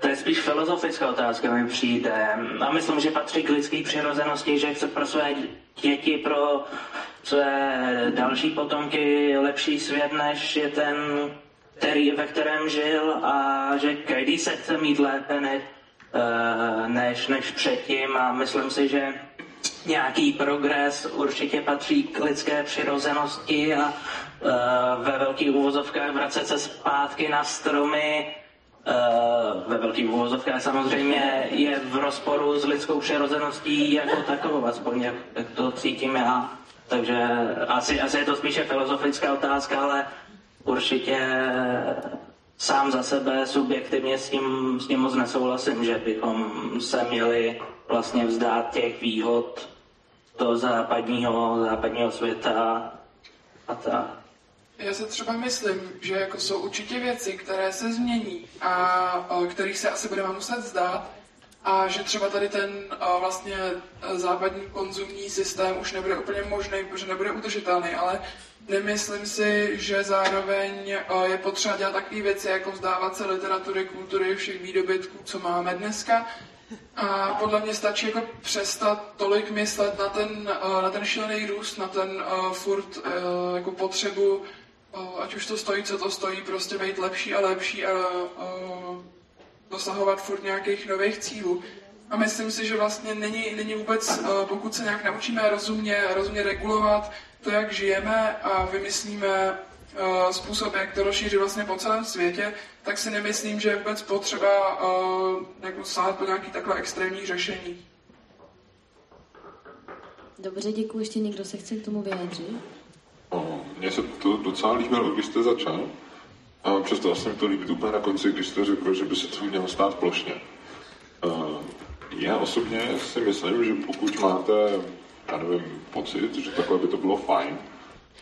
to je spíš filozofická otázka, mi přijde. A myslím, že patří k lidské přirozenosti, že chce pro své děti, pro své další potomky lepší svět, než je ten, který, ve kterém žil a že každý se chce mít lépe než, eh, než, než předtím a myslím si, že nějaký progres určitě patří k lidské přirozenosti a uh, ve velkých úvozovkách vracet se zpátky na stromy uh, ve velkých úvozovkách samozřejmě je v rozporu s lidskou přirozeností jako takovou, aspoň jak to cítím já. Takže asi, asi je to spíše filozofická otázka, ale určitě sám za sebe subjektivně s tím, s tím moc nesouhlasím, že bychom se měli vlastně vzdát těch výhod toho západního, západního světa a tak. Já se třeba myslím, že jako jsou určitě věci, které se změní a kterých se asi budeme muset zdát a že třeba tady ten vlastně západní konzumní systém už nebude úplně možný, protože nebude udržitelný, ale nemyslím si, že zároveň je potřeba dělat takové věci, jako vzdávat se literatury, kultury, všech výdobytků, co máme dneska. A podle mě stačí jako přestat tolik myslet na ten, na ten šílený růst, na ten furt jako potřebu ať už to stojí, co to stojí, prostě být lepší a lepší a, a dosahovat furt nějakých nových cílů. A myslím si, že vlastně není, není vůbec, pokud se nějak naučíme rozumně, rozumně regulovat to, jak žijeme a vymyslíme způsob, jak to rozšířit vlastně po celém světě, tak si nemyslím, že je vůbec potřeba jako sát po nějaký takhle extrémní řešení. Dobře, děkuji. Ještě někdo se chce k tomu vyjádřit? Mně se to docela líbilo, když jste začal. A přesto se mi to líbí úplně na konci, když jste řekl, že by se to mělo stát plošně. Já osobně si myslím, že pokud máte, já nevím, pocit, že takhle by to bylo fajn,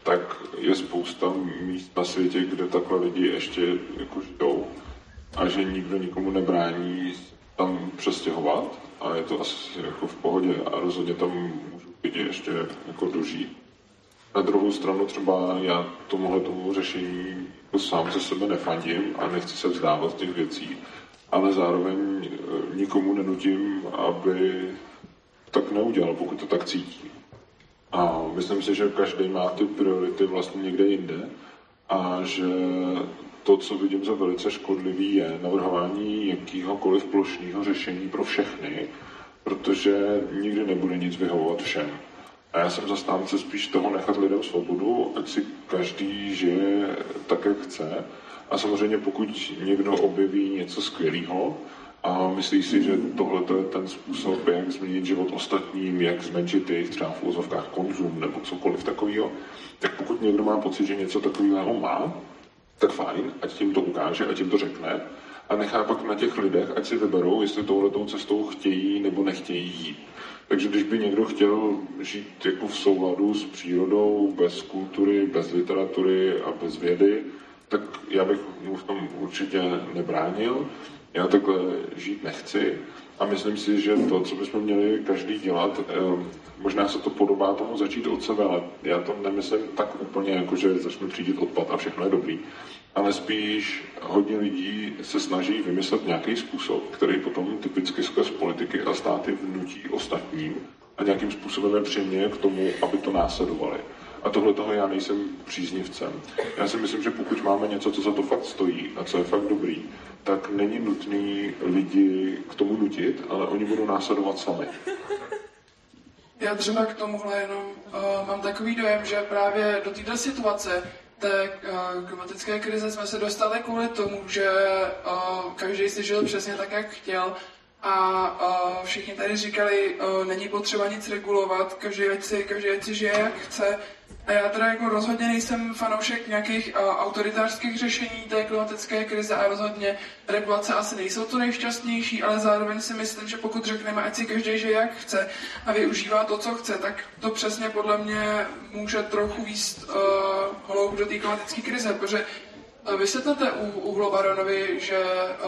tak je spousta míst na světě, kde takhle lidi ještě jako žijou a že nikdo nikomu nebrání tam přestěhovat a je to asi jako v pohodě a rozhodně tam můžu lidi ještě jako dožít. Na druhou stranu třeba já tomuhle tomu řešení sám ze sebe nefandím a nechci se vzdávat těch věcí, ale zároveň eh, nikomu nenutím, aby tak neudělal, pokud to tak cítí. A myslím si, že každý má ty priority vlastně někde jinde a že to, co vidím za velice škodlivý, je navrhování jakýhokoliv plošného řešení pro všechny, protože nikdy nebude nic vyhovovat všem. A já jsem zastánce spíš toho nechat lidem svobodu, ať si každý žije tak, jak chce. A samozřejmě pokud někdo objeví něco skvělého a myslí si, že tohle je ten způsob, jak změnit život ostatním, jak zmenšit jejich třeba v úzovkách konzum nebo cokoliv takového, tak pokud někdo má pocit, že něco takového má, tak fajn, ať tím to ukáže, ať jim to řekne a nechá pak na těch lidech, ať si vyberou, jestli touhletou cestou chtějí nebo nechtějí jít. Takže když by někdo chtěl žít jako v souladu s přírodou, bez kultury, bez literatury a bez vědy, tak já bych mu v tom určitě nebránil. Já takhle žít nechci a myslím si, že to, co bychom měli každý dělat, eh, možná se to podobá tomu začít od sebe, ale já to nemyslím tak úplně, jako že začnu třídit odpad a všechno je dobrý, ale spíš hodně lidí se snaží vymyslet nějaký způsob, který potom typicky skrz politiky a státy vnutí ostatním a nějakým způsobem je přiměje k tomu, aby to následovali. A tohle toho já nejsem příznivcem. Já si myslím, že pokud máme něco, co za to fakt stojí a co je fakt dobrý, tak není nutný lidi k tomu nutit, ale oni budou následovat sami. Já třeba k tomuhle jenom uh, mám takový dojem, že právě do této situace té uh, klimatické krize jsme se dostali kvůli tomu, že uh, každý si žil přesně tak, jak chtěl a všichni tady říkali, není potřeba nic regulovat, každý ať si, každý ať si žije, jak chce. A já teda jako rozhodně nejsem fanoušek nějakých autoritářských řešení té klimatické krize a rozhodně regulace asi nejsou to nejšťastnější, ale zároveň si myslím, že pokud řekneme, ať si každý žije jak chce a využívá to, co chce, tak to přesně podle mě může trochu výst uh, hloub do té klimatické krize, protože Vysvětlete u, u Globaronovi, že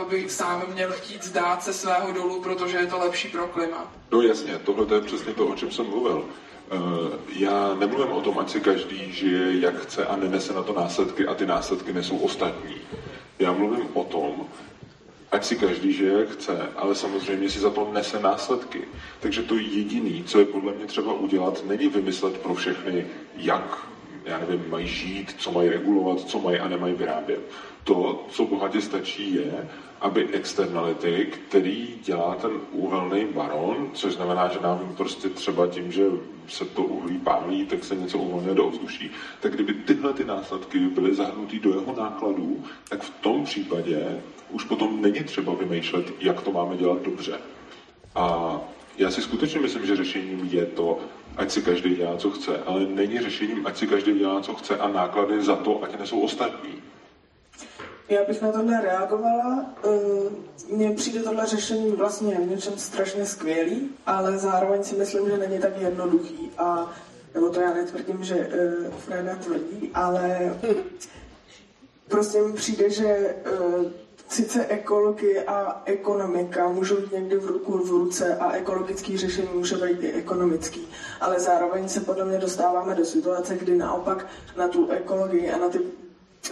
by sám měl chtít zdát se svého dolu, protože je to lepší pro klima. No jasně, tohle je přesně to, o čem jsem mluvil. Eh, já nemluvím o tom, ať si každý žije jak chce a nenese na to následky a ty následky nesou ostatní. Já mluvím o tom, ať si každý žije jak chce, ale samozřejmě si za to nese následky. Takže to jediné, co je podle mě třeba udělat, není vymyslet pro všechny, jak já nevím, mají žít, co mají regulovat, co mají a nemají vyrábět. To, co bohatě stačí, je, aby externality, který dělá ten úhelný baron, což znamená, že nám prostě třeba tím, že se to uhlí pálí, tak se něco uvolňuje do ovzduší, tak kdyby tyhle ty následky byly zahrnutý do jeho nákladů, tak v tom případě už potom není třeba vymýšlet, jak to máme dělat dobře. A já si skutečně myslím, že řešením je to, ať si každý dělá, co chce, ale není řešením, ať si každý dělá, co chce a náklady za to, ať nesou ostatní. Já bych na tohle reagovala. Eh, mně přijde tohle řešení vlastně něčem strašně skvělý, ale zároveň si myslím, že není tak jednoduchý. A, nebo to já netvrdím, že uh, Freda tvrdí, ale prostě mi přijde, že uh, sice ekologie a ekonomika můžou jít někdy v ruku v ruce a ekologický řešení může být i ekonomický, ale zároveň se podle mě dostáváme do situace, kdy naopak na tu ekologii a na ty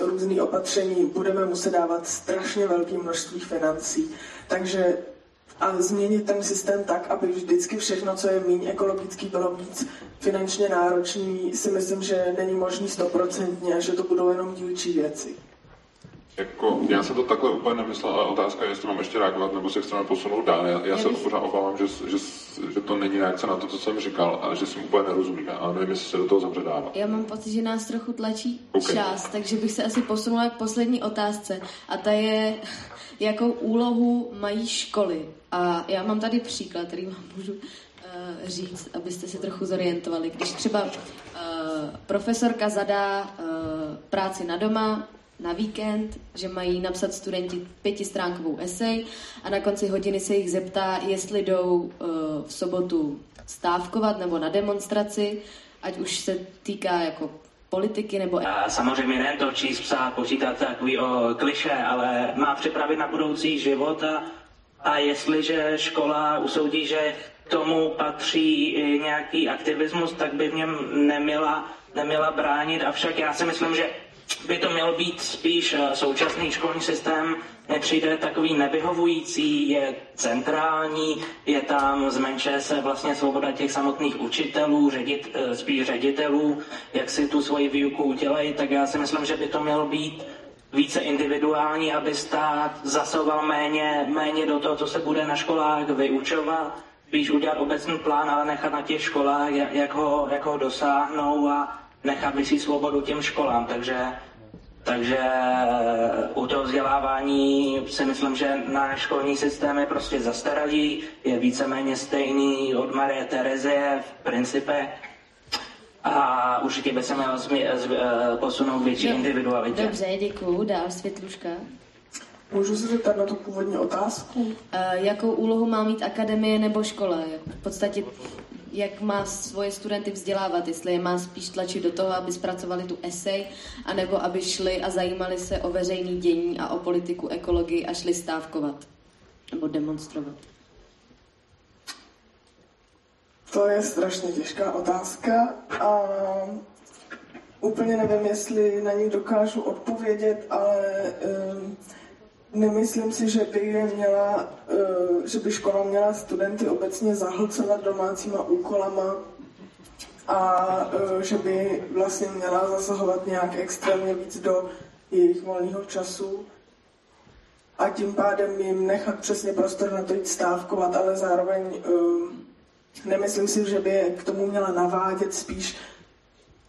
různé opatření budeme muset dávat strašně velké množství financí. Takže a změnit ten systém tak, aby vždycky všechno, co je méně ekologický, bylo víc finančně náročný, si myslím, že není možný stoprocentně že to budou jenom dílčí věci. Jako, já jsem to takhle úplně nemyslel, ale otázka je, jestli mám ještě reagovat, nebo se chceme posunout dál. Já, já se pořád obávám, že, že, že, to není reakce na to, co jsem říkal, a že si úplně nerozumíme. A nevím, jestli se do toho zabředává. Já mám pocit, že nás trochu tlačí okay. čas, takže bych se asi posunula k poslední otázce. A ta je, jakou úlohu mají školy. A já mám tady příklad, který vám můžu uh, říct, abyste se trochu zorientovali. Když třeba uh, profesorka zadá uh, práci na doma, na víkend, že mají napsat studenti pětistránkovou esej a na konci hodiny se jich zeptá, jestli jdou uh, v sobotu stávkovat nebo na demonstraci, ať už se týká jako politiky nebo... Samozřejmě ne to číst psa, počítat takový o kliše, ale má připravit na budoucí život a, a jestliže škola usoudí, že tomu patří nějaký aktivismus, tak by v něm neměla, neměla bránit. Avšak já si myslím, že by to měl být spíš eh, současný školní systém, nepřijde takový nevyhovující, je centrální, je tam, zmenšuje se vlastně svoboda těch samotných učitelů, ředit, eh, spíš ředitelů, jak si tu svoji výuku udělají, tak já si myslím, že by to mělo být více individuální, aby stát zasoval méně, méně do toho, co se bude na školách vyučovat, spíš udělat obecný plán, ale nechat na těch školách, jak ho, jak ho dosáhnou a nechat si svobodu těm školám. Takže takže u toho vzdělávání si myslím, že náš školní systém je prostě zastaralý, je víceméně stejný od Marie Terezie v principe a určitě by se měl zmi, z, eh, posunout větší individualitě. Dobře, děkuju. Dál Světluška. Můžu se zeptat na tu původní otázku? Uh, jakou úlohu má mít akademie nebo škola? V podstatě jak má svoje studenty vzdělávat, jestli je má spíš tlačit do toho, aby zpracovali tu esej, anebo aby šli a zajímali se o veřejný dění a o politiku, ekologii a šli stávkovat nebo demonstrovat. To je strašně těžká otázka a úplně nevím, jestli na ní dokážu odpovědět, ale um, Nemyslím si, že by je měla, eh, že by škola měla studenty obecně zahlcovat domácíma úkolama a eh, že by vlastně měla zasahovat nějak extrémně víc do jejich volného času. A tím pádem jim nechat přesně prostor na to jít stávkovat, ale zároveň eh, nemyslím si, že by je k tomu měla navádět, spíš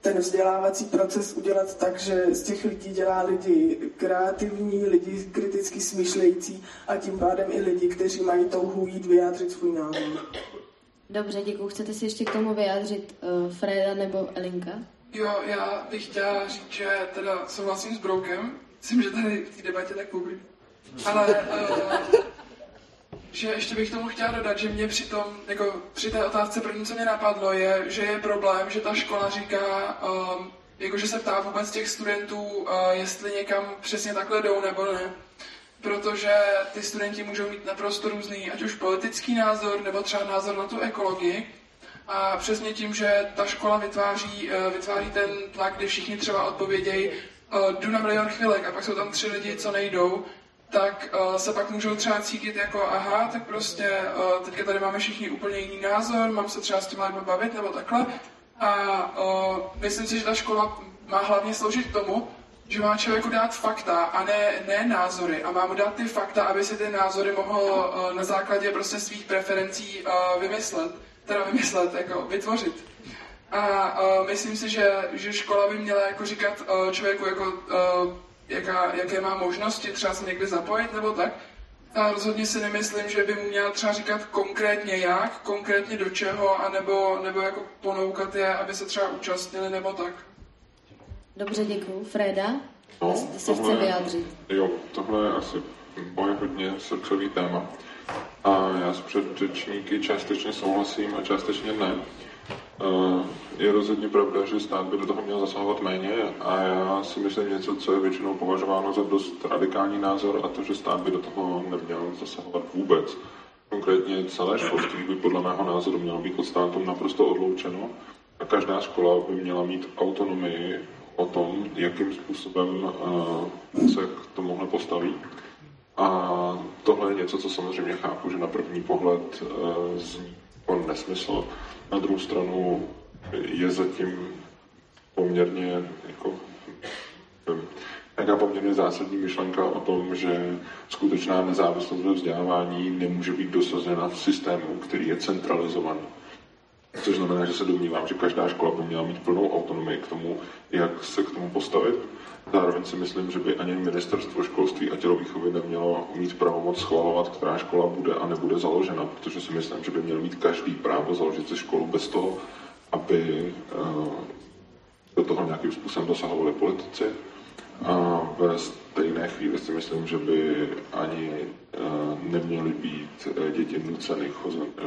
ten vzdělávací proces udělat tak, že z těch lidí dělá lidi kreativní, lidi kriticky smýšlející a tím pádem i lidi, kteří mají touhu jít vyjádřit svůj názor. Dobře, děkuji. Chcete si ještě k tomu vyjádřit uh, Freda nebo Elinka? Jo, já bych chtěla říct, že teda souhlasím s Broukem. Myslím, že tady v té debatě tak publik. Ale uh, že ještě bych tomu chtěla dodat, že mě při tom, jako při té otázce první, co mě napadlo, je, že je problém, že ta škola říká, um, jako že se ptá vůbec těch studentů, uh, jestli někam přesně takhle jdou nebo ne. Protože ty studenti můžou mít naprosto různý, ať už politický názor, nebo třeba názor na tu ekologii. A přesně tím, že ta škola vytváří, uh, vytváří ten tlak, kdy všichni třeba odpovědějí, uh, jdu na milion chvilek a pak jsou tam tři lidi, co nejdou, tak uh, se pak můžou třeba cítit jako aha, tak prostě uh, teďka tady máme všichni úplně jiný názor, mám se třeba s těma lidmi bavit nebo takhle. A uh, myslím si, že ta škola má hlavně sloužit tomu, že má člověku dát fakta a ne, ne názory. A má mu dát ty fakta, aby si ty názory mohl uh, na základě prostě svých preferencí uh, vymyslet. Teda vymyslet, jako vytvořit. A uh, myslím si, že, že škola by měla jako říkat uh, člověku jako uh, jaká, jaké má možnosti třeba se někde zapojit nebo tak. A rozhodně si nemyslím, že by mu měl třeba říkat konkrétně jak, konkrétně do čeho, anebo, nebo jako ponoukat je, aby se třeba účastnili nebo tak. Dobře, děkuji. Freda, no, se chce vyjádřit. Jo, tohle je asi moje hodně srdcový téma. A já s předřečníky částečně souhlasím a částečně ne. Je rozhodně pravda, že stát by do toho měl zasahovat méně a já si myslím něco, co je většinou považováno za dost radikální názor a to, že stát by do toho neměl zasahovat vůbec. Konkrétně celé školství by podle mého názoru mělo být od státu naprosto odloučeno a každá škola by měla mít autonomii o tom, jakým způsobem eh, se k tomuhle postaví. A tohle je něco, co samozřejmě chápu, že na první pohled eh, zní jako nesmysl. Na druhou stranu je zatím poměrně jako nějaká poměrně zásadní myšlenka o tom, že skutečná nezávislost ve vzdělávání nemůže být dosazena v systému, který je centralizovaný. Což znamená, že se domnívám, že každá škola by měla mít plnou autonomii k tomu, jak se k tomu postavit. Zároveň si myslím, že by ani ministerstvo školství a tělovýchovy nemělo mít pravomoc schvalovat, která škola bude a nebude založena, protože si myslím, že by měl mít každý právo založit si školu bez toho, aby eh, do toho nějakým způsobem dosahovali politici. A ve stejné chvíli si myslím, že by ani eh, neměly být eh, děti nuceny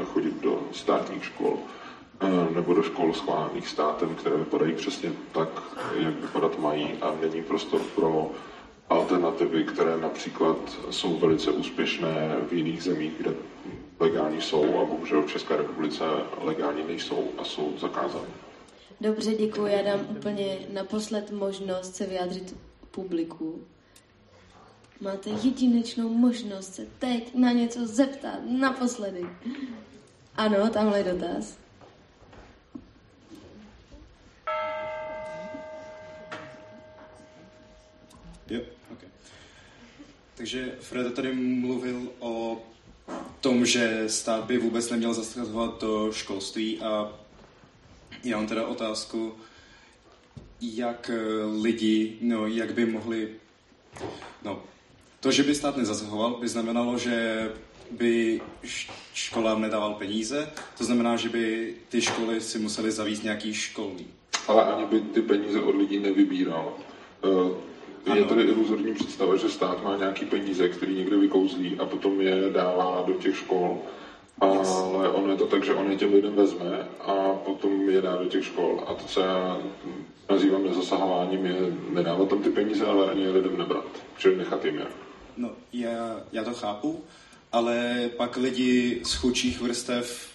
chodit do státních škol nebo do škol schválených státem, které vypadají přesně tak, jak vypadat mají a není prostor pro alternativy, které například jsou velice úspěšné v jiných zemích, kde legální jsou a bohužel v České republice legální nejsou a jsou zakázány. Dobře, děkuji. Já dám úplně naposled možnost se vyjádřit publiku. Máte jedinečnou možnost se teď na něco zeptat. Naposledy. Ano, tamhle je dotaz. Jo, okay. Takže Fredo tady mluvil o tom, že stát by vůbec neměl zasahovat do školství a já mám teda otázku, jak eh, lidi, no, jak by mohli, no, to, že by stát nezasahoval, by znamenalo, že by školám nedával peníze, to znamená, že by ty školy si musely zavíst nějaký školní. Ale ani by ty peníze od lidí nevybíral. Eh, je tady iluzorní představa, že stát má nějaký peníze, který někde vykouzlí a potom je dává do těch škol. Ale on je to tak, že on je těm lidem vezme a potom je dá do těch škol. A to, co já nazývám nezasahováním, je nedávat tam ty peníze, ale ani je lidem nebrat. Čili nechat jim je. No, já, já to chápu, ale pak lidi z chudších vrstev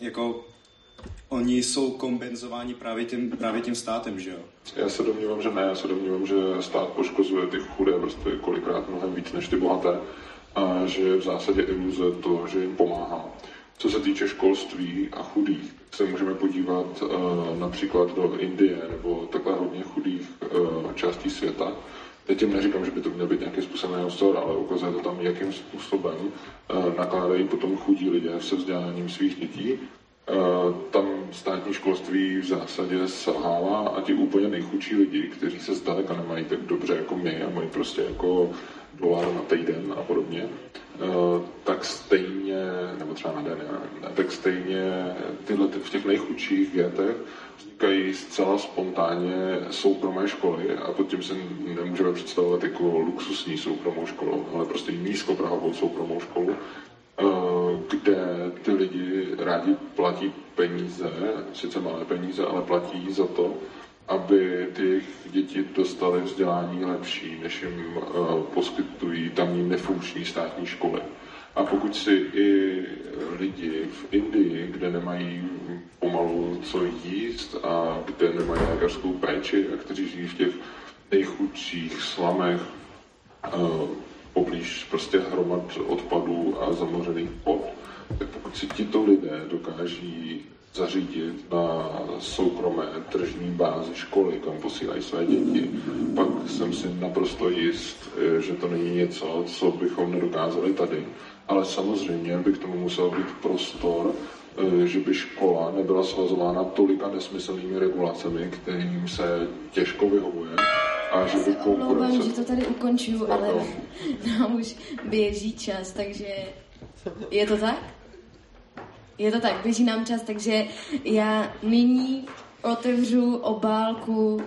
jako oni jsou kompenzováni právě tím, právě tím státem, že jo? Já se domnívám, že ne. Já se domnívám, že stát poškozuje ty chudé vrstvy kolikrát mnohem víc než ty bohaté a že je v zásadě iluze to, že jim pomáhá. Co se týče školství a chudých, se můžeme podívat uh, například do Indie nebo takhle hodně chudých uh, částí světa, Teď tím neříkám, že by to měl být nějakým způsobem vzor, ale ukazuje to tam, jakým způsobem uh, nakládají potom chudí lidé se vzděláním svých dětí. Uh, tam státní školství v zásadě selhává a ti úplně nejchudší lidi, kteří se zdaleka nemají tak dobře jako my a mají prostě jako dolar na týden a podobně, uh, tak stejně, nebo třeba na den, ne, tak stejně tyhle ty, v těch nejchudších větech vznikají zcela spontánně soukromé školy a pod tím si nemůžeme představovat jako luxusní soukromou školu, ale prostě nízkoprahovou soukromou školu, eh, kde ty lidi rádi platí peníze, sice malé peníze, ale platí za to, aby ty děti dostaly vzdělání lepší, než jim uh, poskytují tamní nefunkční státní školy. A pokud si i lidi v Indii, kde nemají pomalu co jíst a kde nemají lékařskou péči a kteří žijí v těch nejchudších slamech uh, poblíž prostě hromad odpadů a zamořených pod, pokud si tito lidé dokáží zařídit na soukromé tržní bázi školy, kam posílají své děti, pak jsem si naprosto jist, že to není něco, co bychom nedokázali tady. Ale samozřejmě by k tomu musel být prostor, že by škola nebyla svazována tolika nesmyslnými regulacemi, kterým se těžko vyhovuje. A že by konkurence... že to tady ukončuju, ale nám už běží čas, takže je to tak? Je to tak, běží nám čas, takže já nyní otevřu obálku,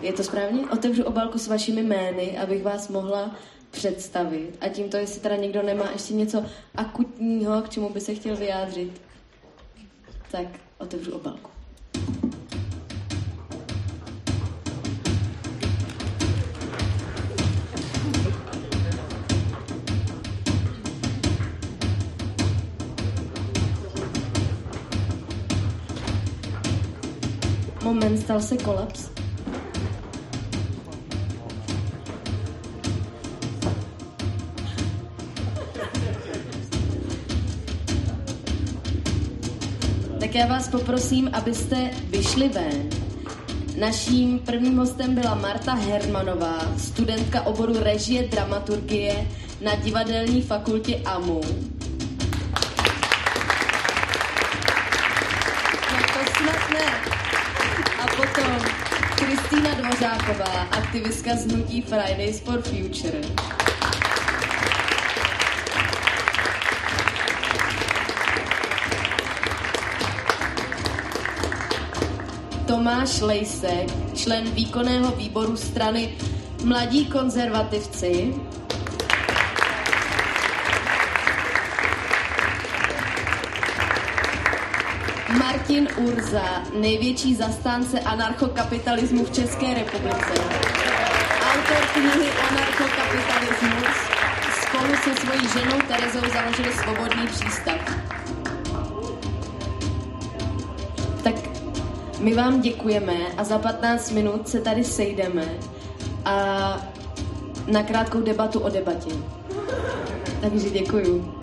je to správně? Otevřu obálku s vašimi jmény, abych vás mohla představit. A tímto, jestli teda někdo nemá ještě něco akutního, k čemu by se chtěl vyjádřit, tak otevřu obálku. Moment, stal se kolaps. Tak já vás poprosím, abyste vyšli ven. Naším prvním hostem byla Marta Hermanová, studentka oboru režie dramaturgie na divadelní fakultě AMU. Dvořáková, aktivistka z hnutí Fridays for Future. Tomáš Lejsek, člen výkonného výboru strany Mladí konzervativci, Martin Urza, největší zastánce anarchokapitalismu v České republice. Autor knihy Anarchokapitalismus spolu se svojí ženou Terezou založili svobodný přístav. Tak My vám děkujeme a za 15 minut se tady sejdeme a na krátkou debatu o debatě. Takže děkuju.